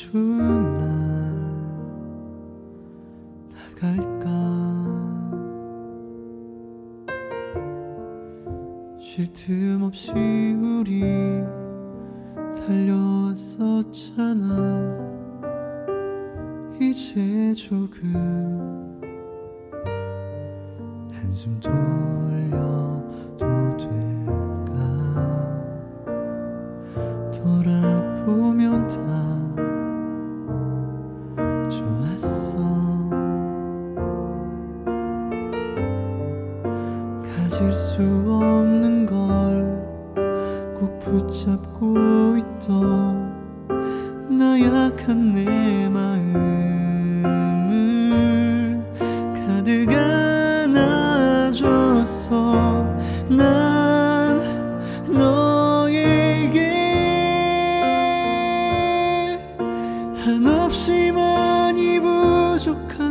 出 부족한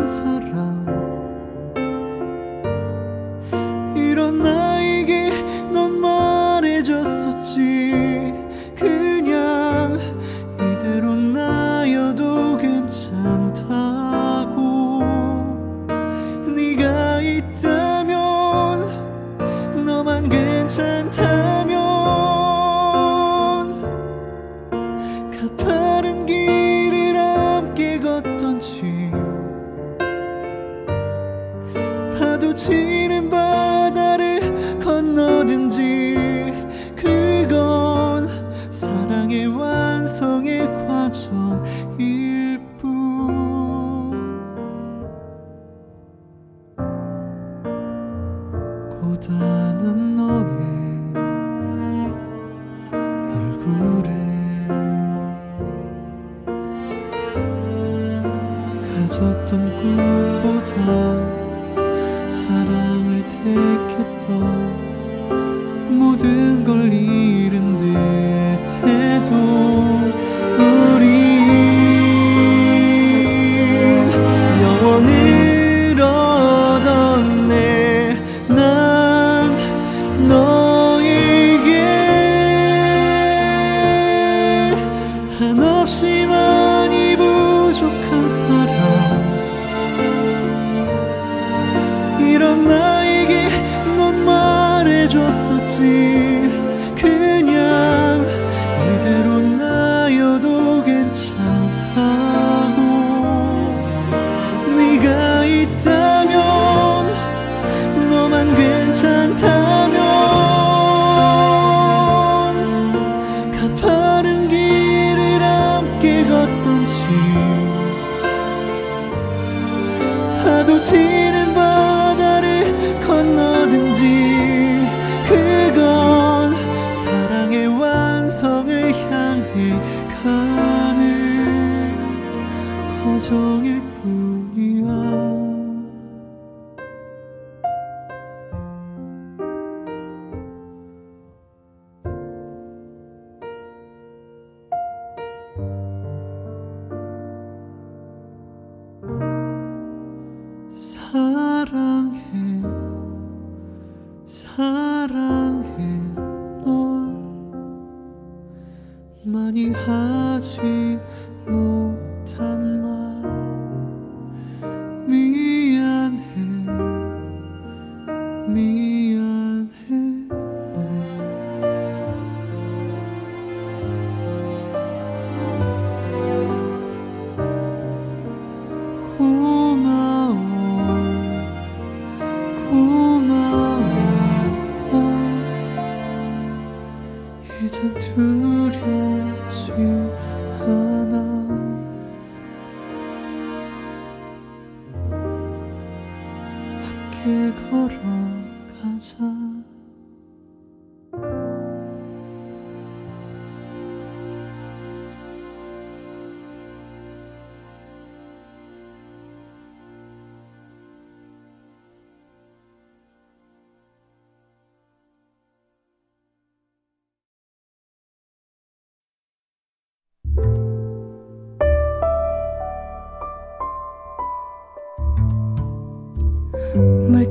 물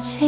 말하지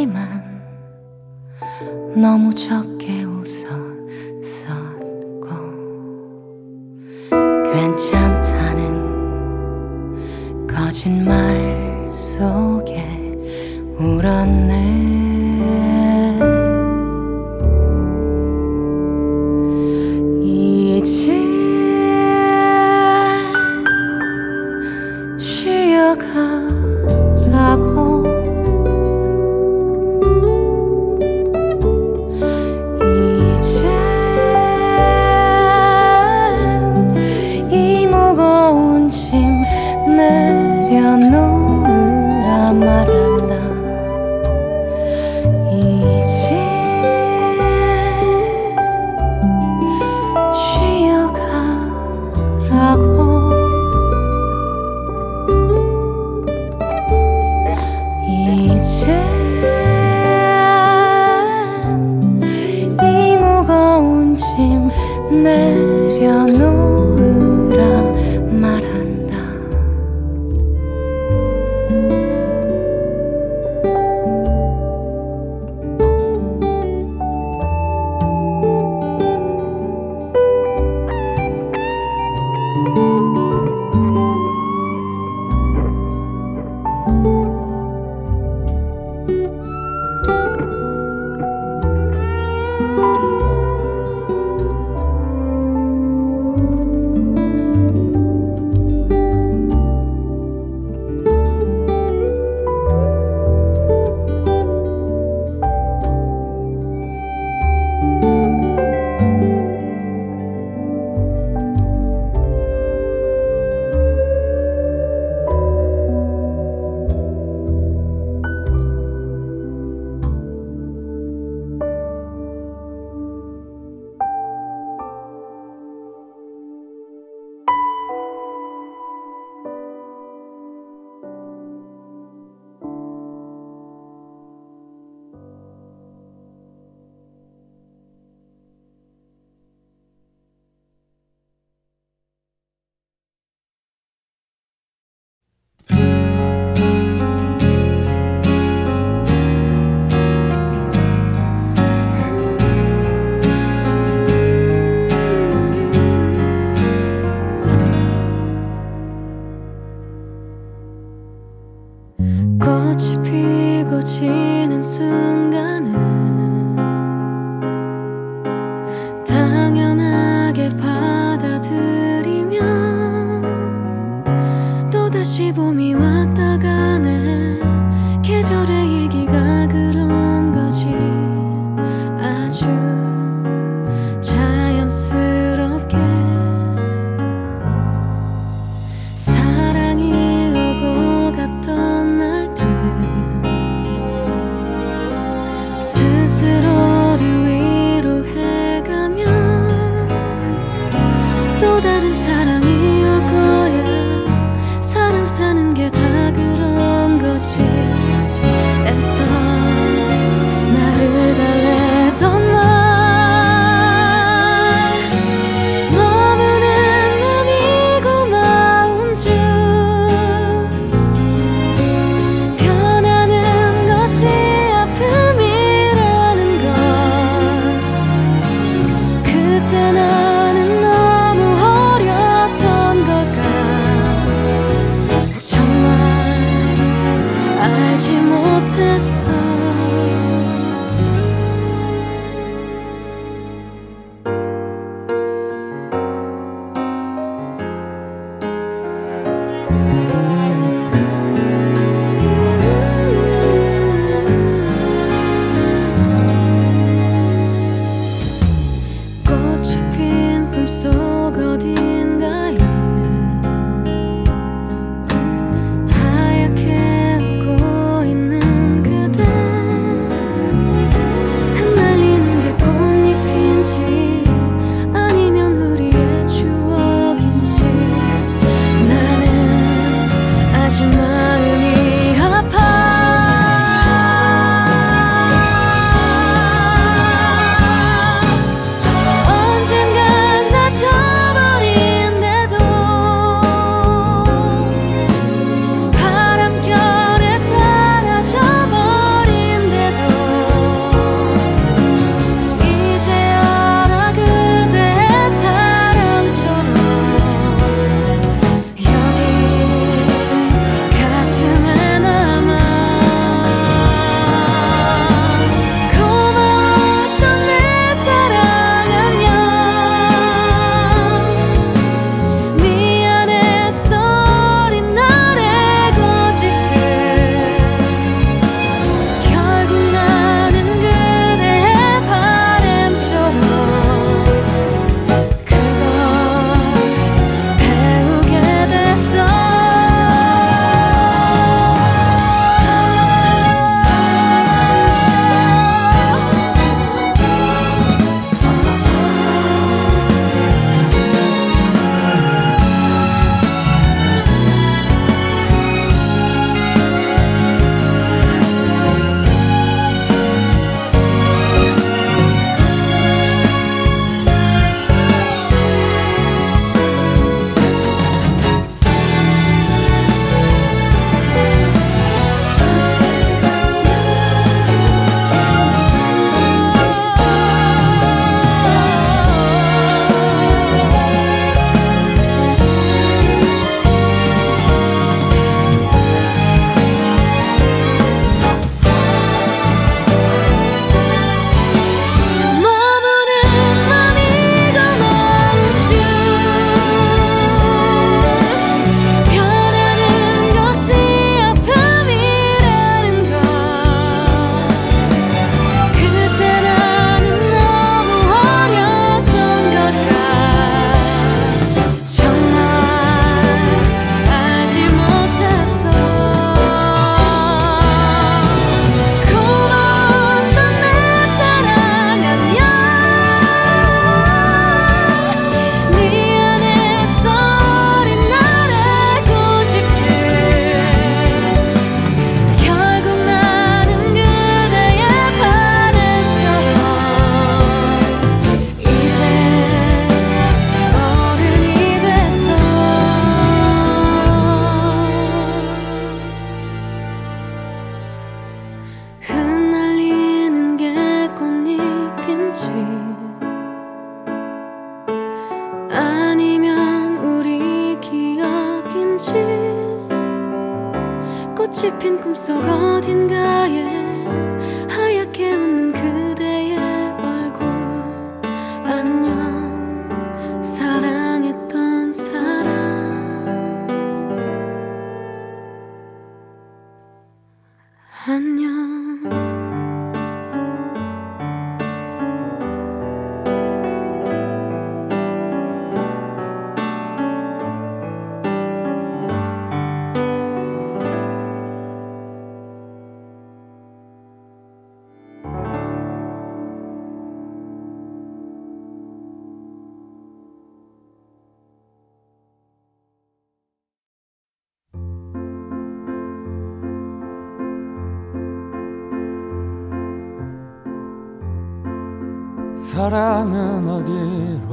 사랑은 어디로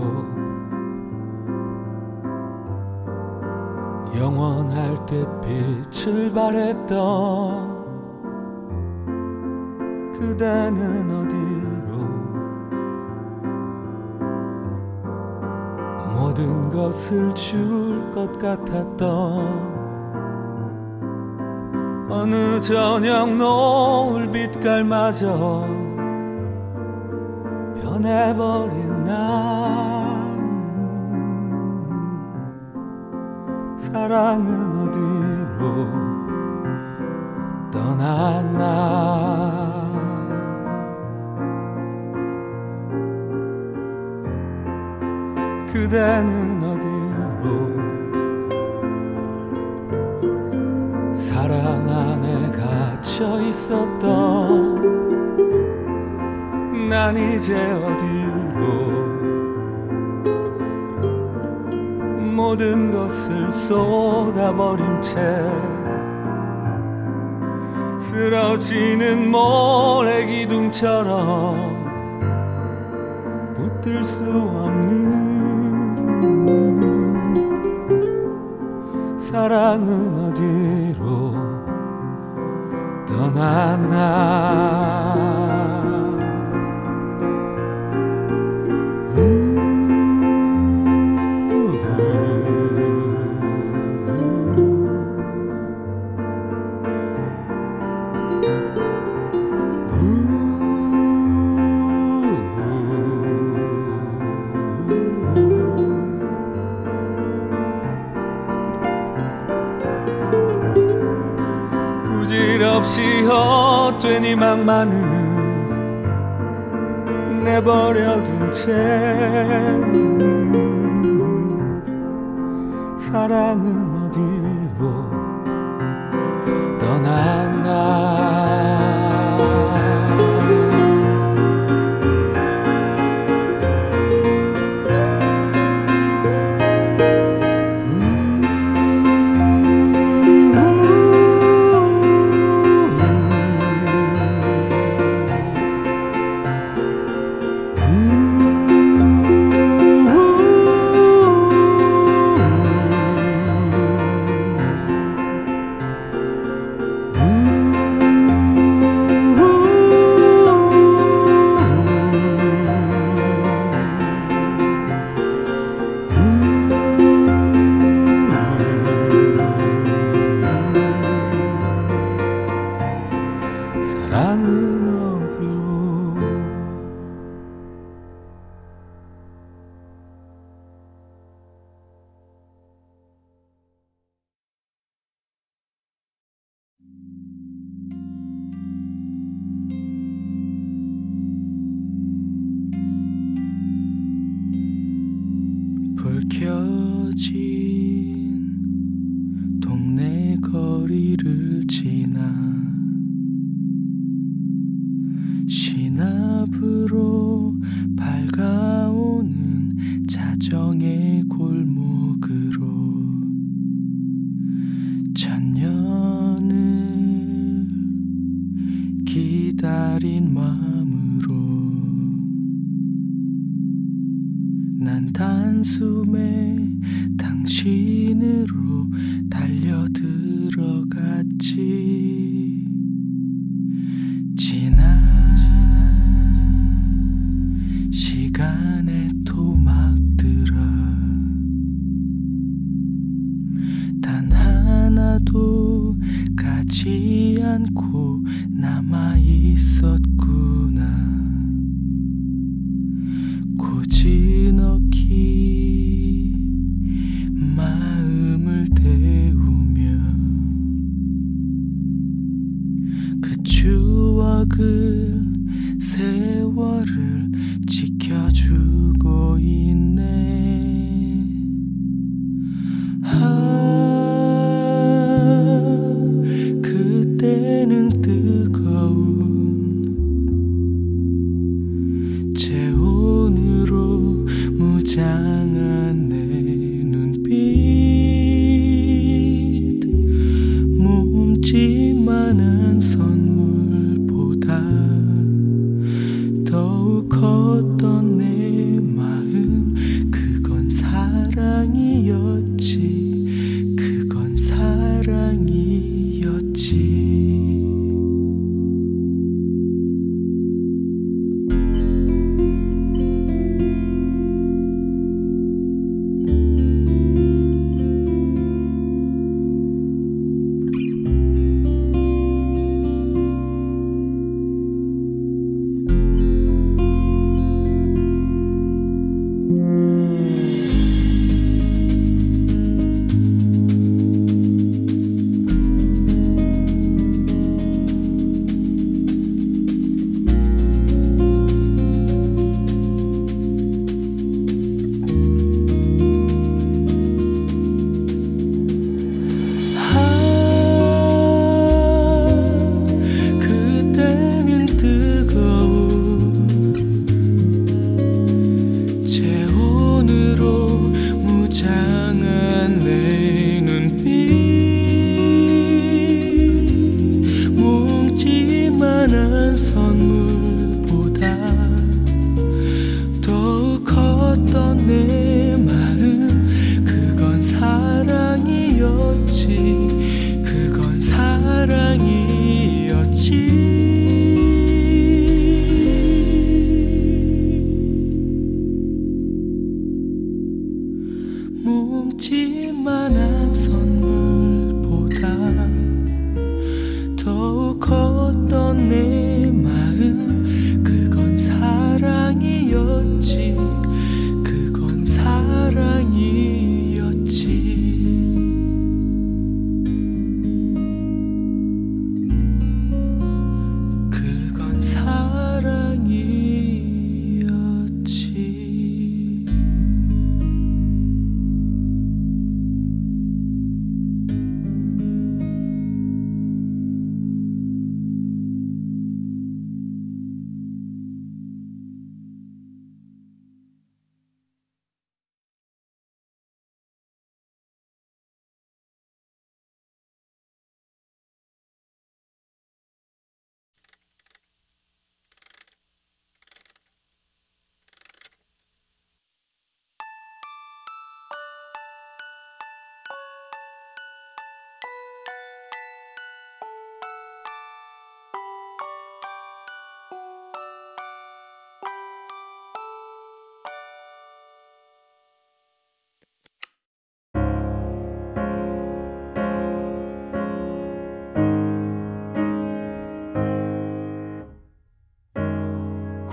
영원할 듯 빛을 발했던 그대는 어디로 모든 것을 줄 것 같았던 어느 저녁 노을 빛깔마저 변해버린 나. 사랑은 어디로 떠났나. 그대는 어디로 사랑 안에 갇혀 있었던 난 이제 어디로? 모든 것을 쏟아버린 채 쓰러지는 모래 기둥처럼 붙들 수 없는 사랑은 어디로 떠났나 헛된 희망만은 내버려둔 채. 사랑은 어디로 떠났나 시간의 토막들아 단 하나도 가지 않고 남아 있었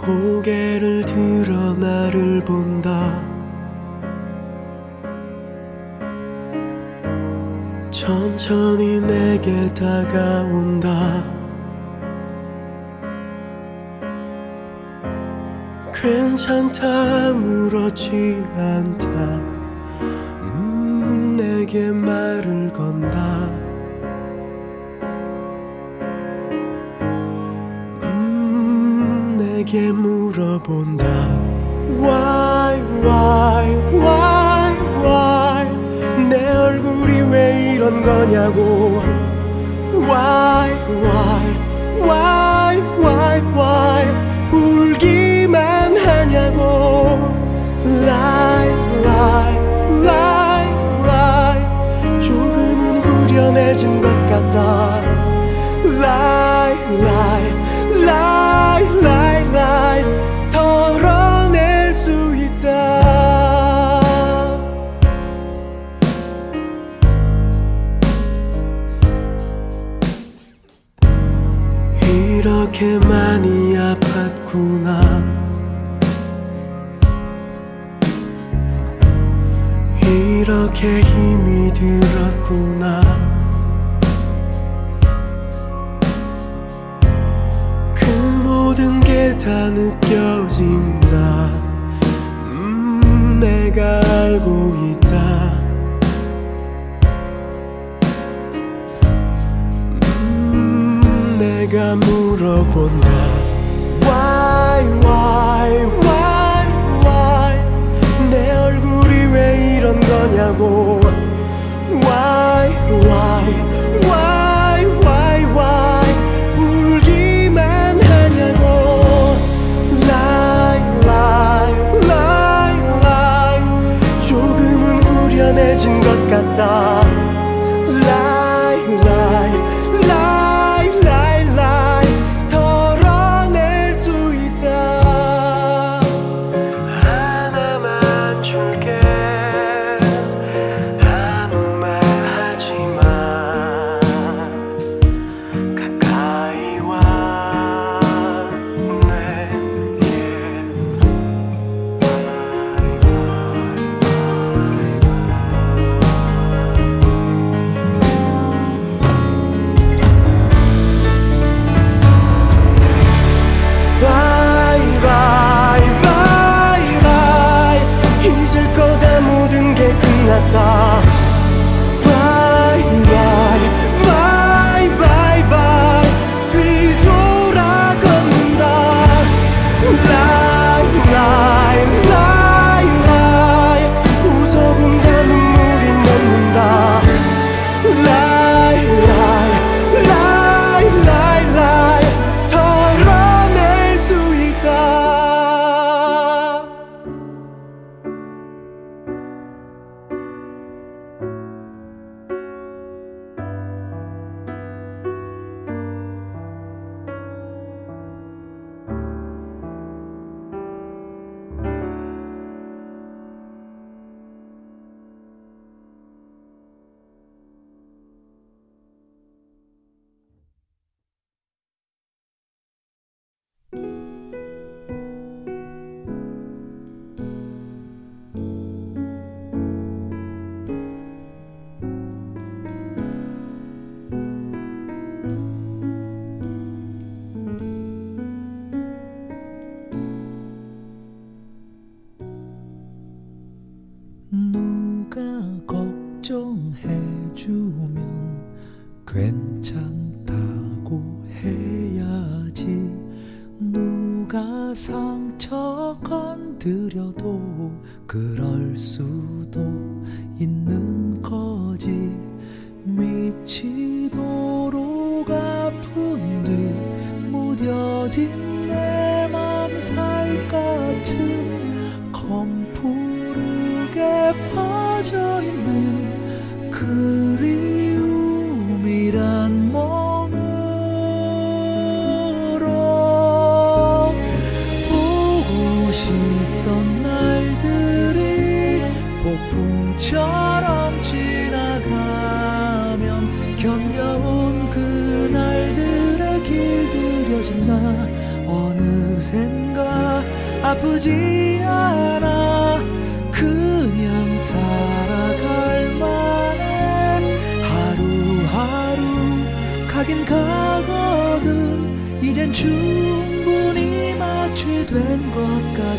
고개를 들어 나를 본다. 천천히 내게 다가온다. 괜찮다 물었지 않다 내게 물어본다 Why, why, why, why 내 얼굴이 왜 이런 거냐고 Why, why, 알고 있다. 음, 내가 물어본다. Why why why why? 내 얼굴이 왜 이런 거냐고.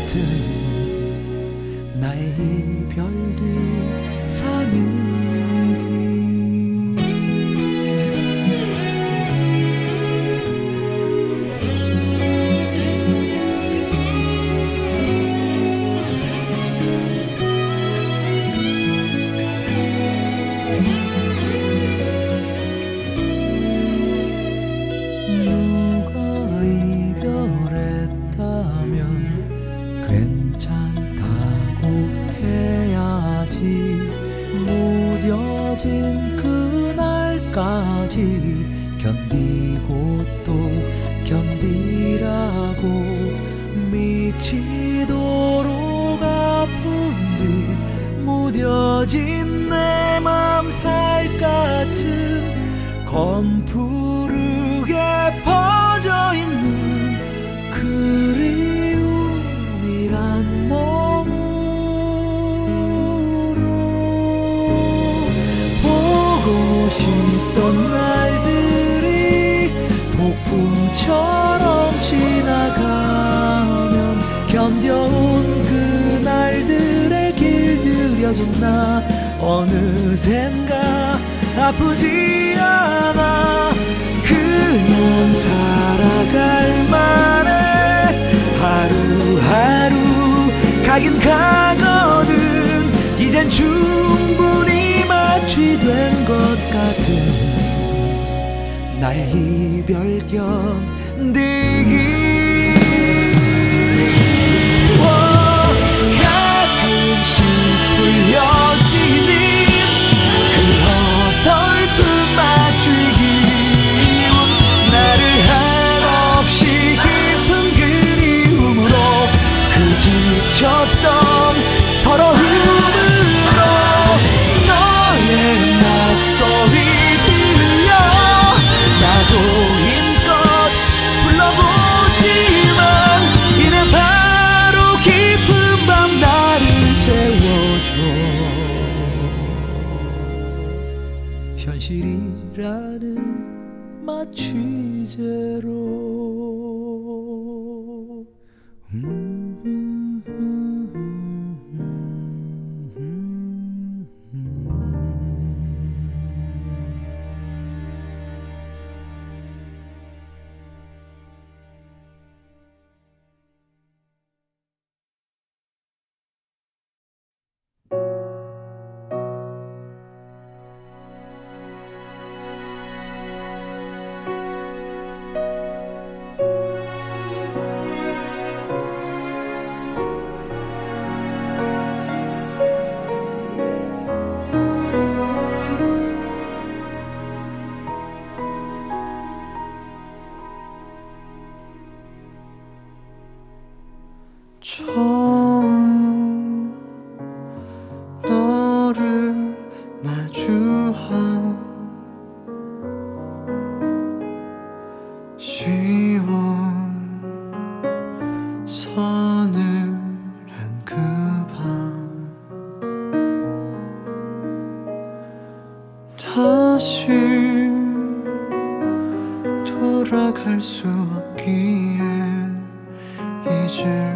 같은 나의 이별 뒤 사는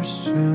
person.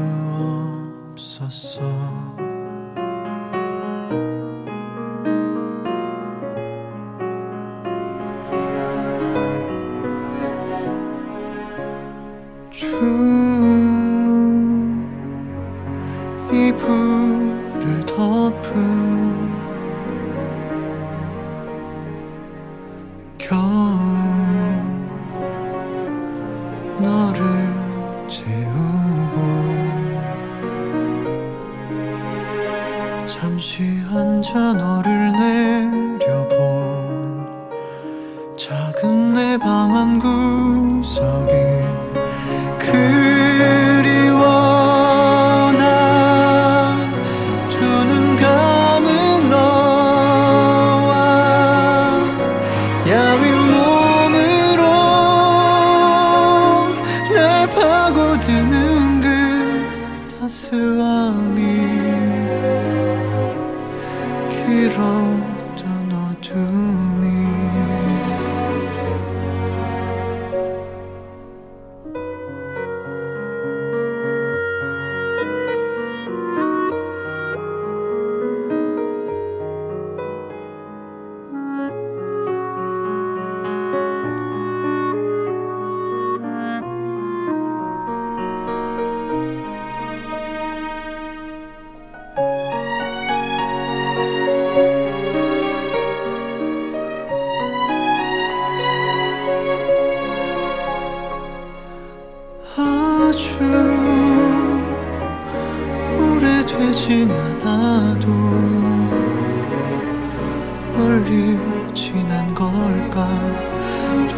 나를 지난 걸까?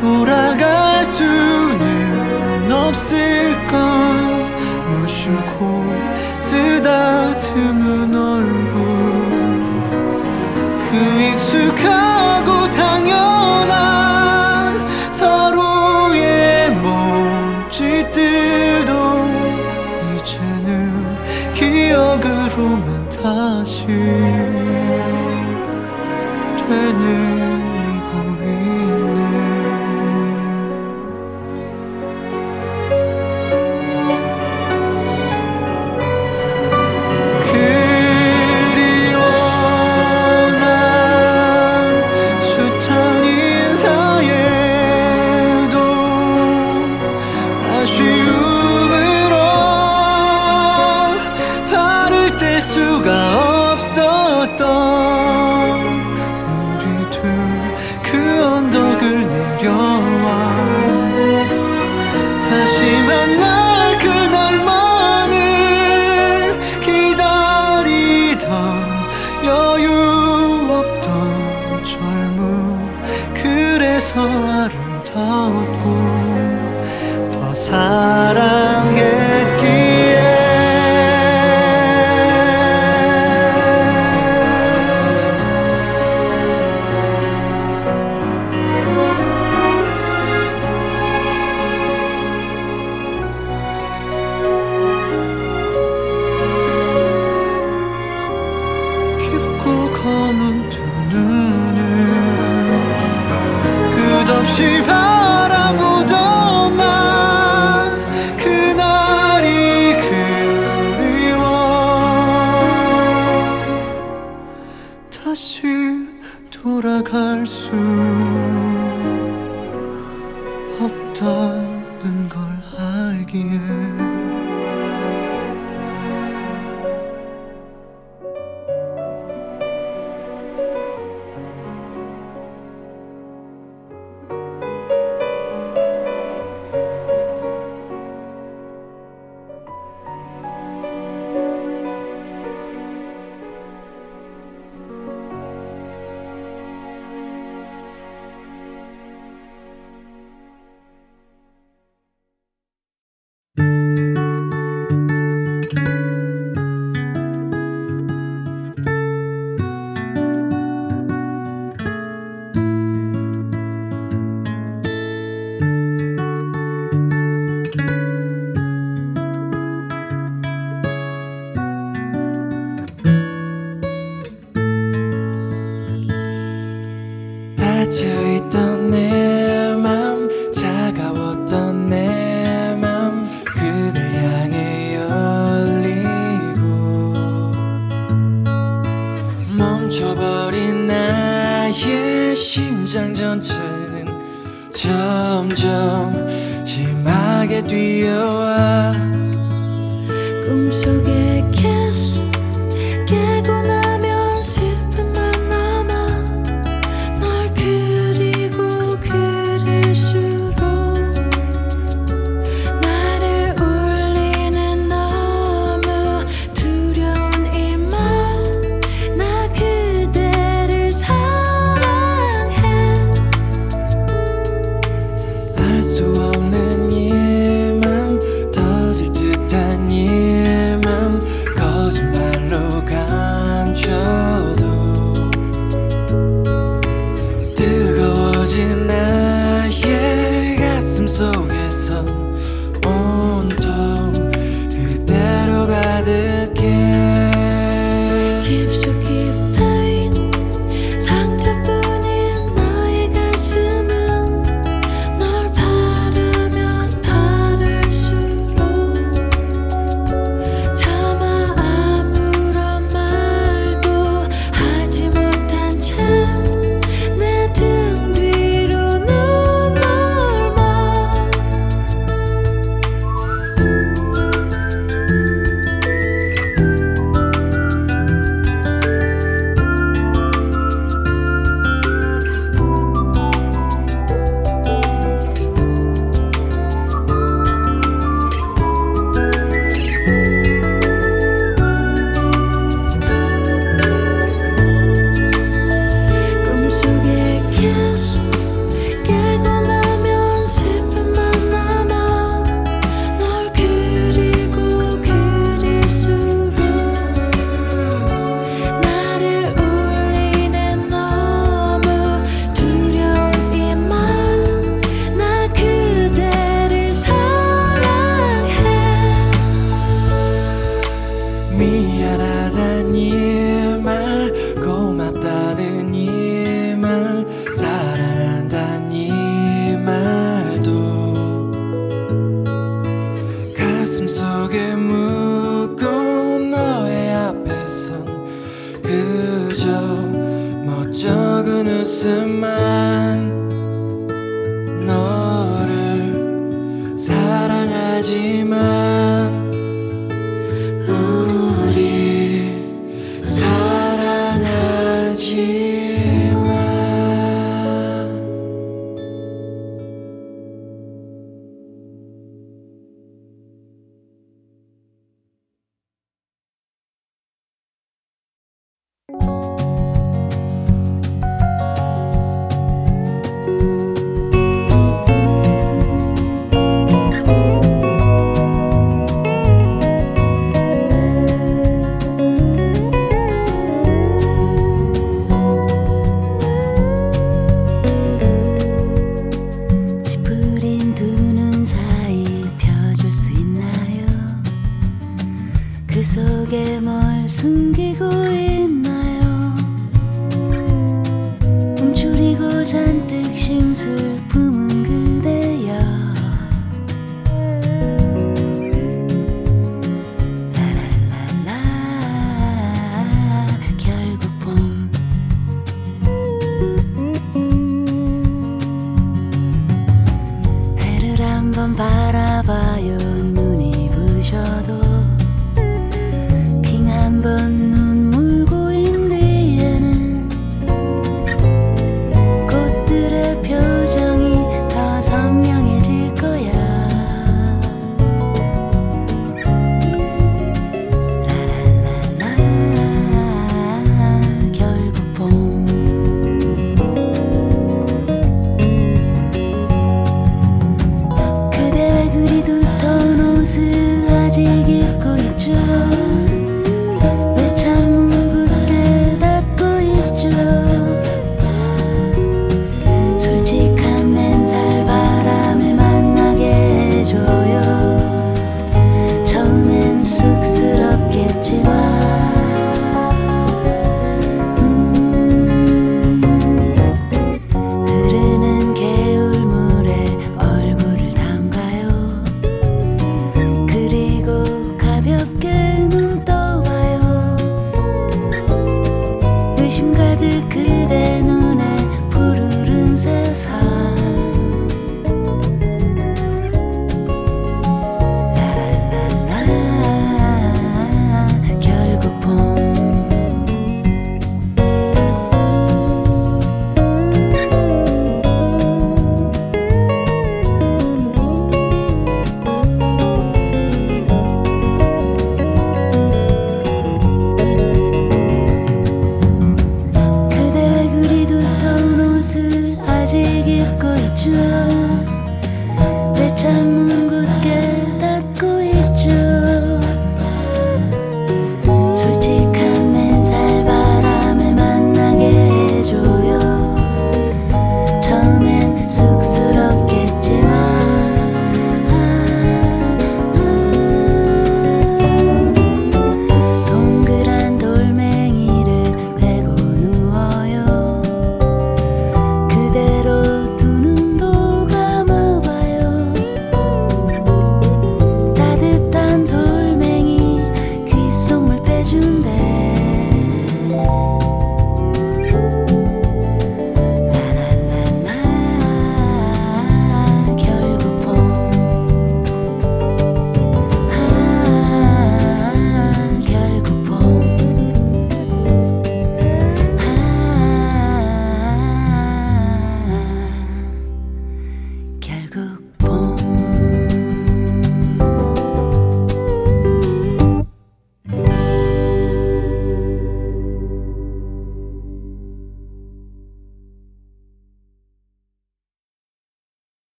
돌아갈 수는 없을까? 무심코 쓰다듬은 얼굴. 그 익숙한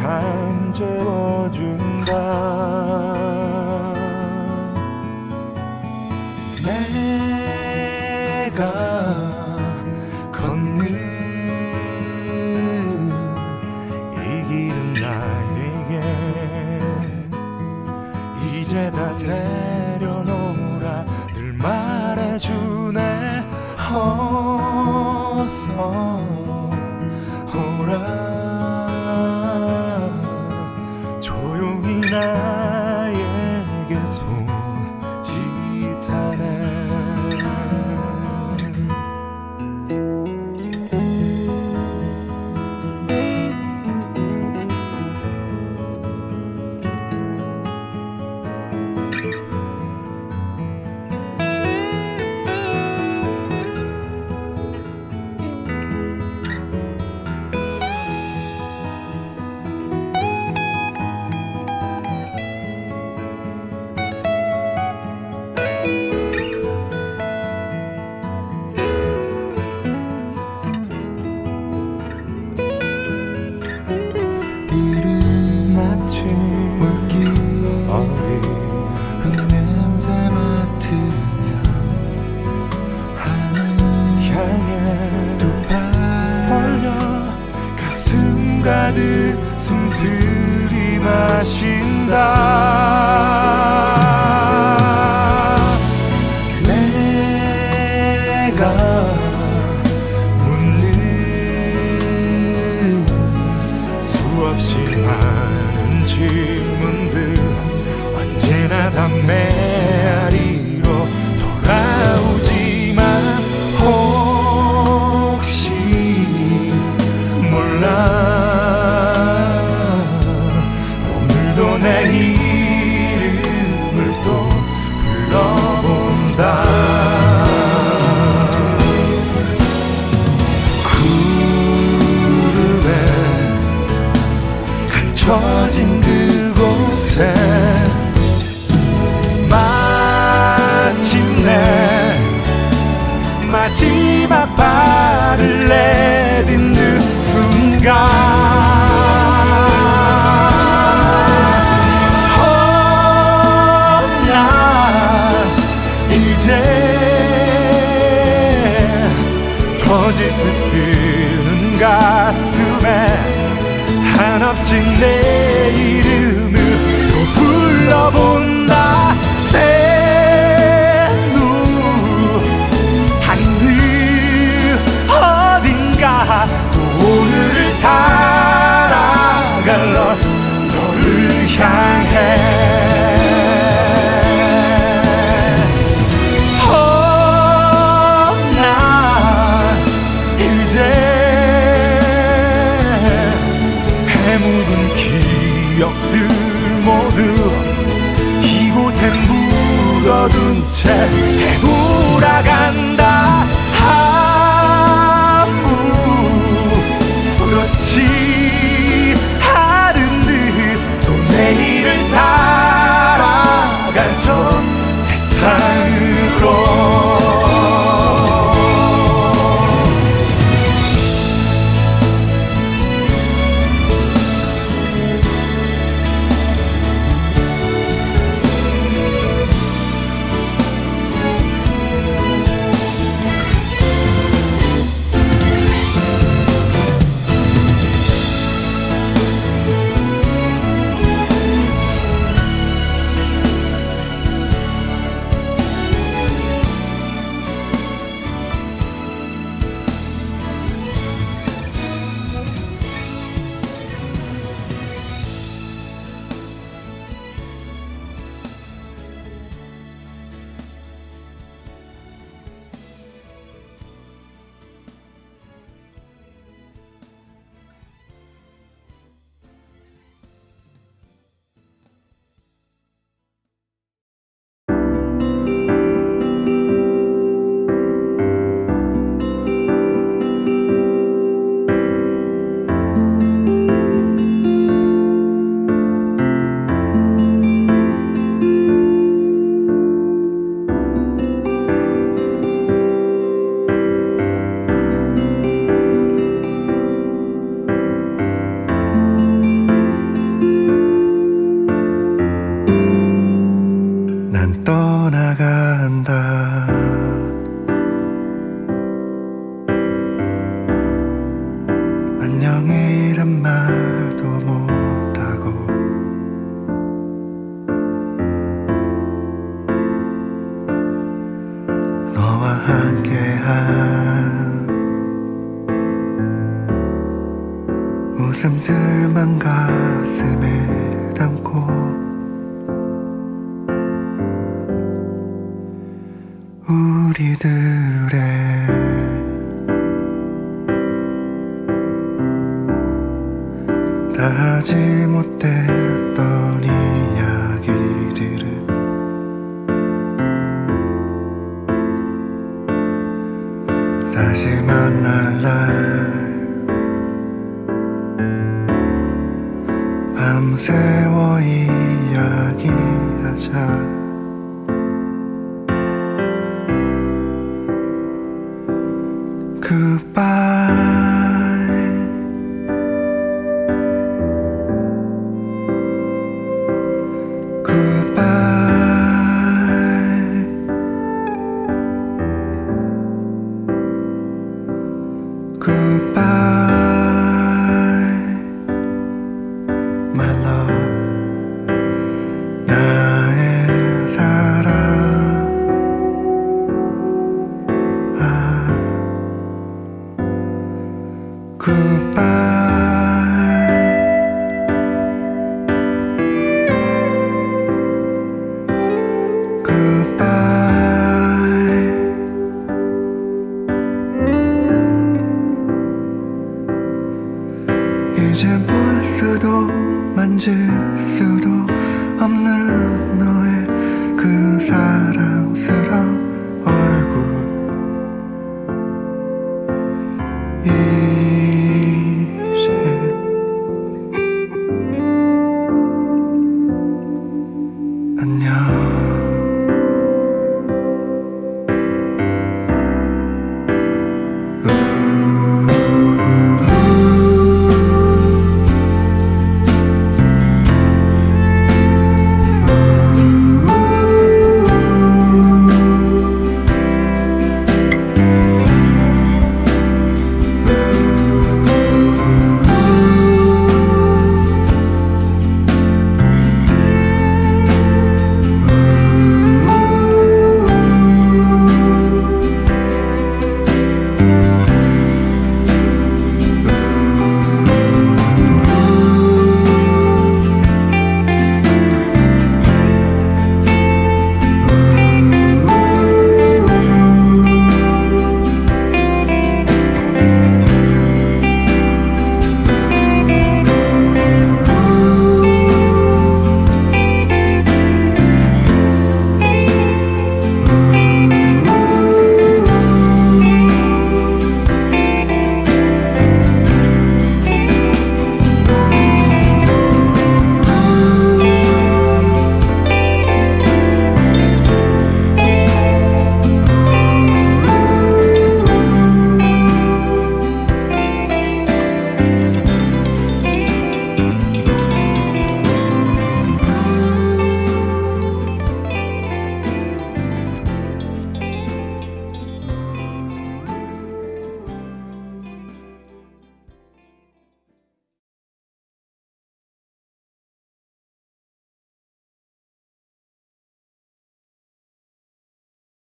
손짓 심은 듯 언제나 담배 말씀들만 가슴에 담고 우리들의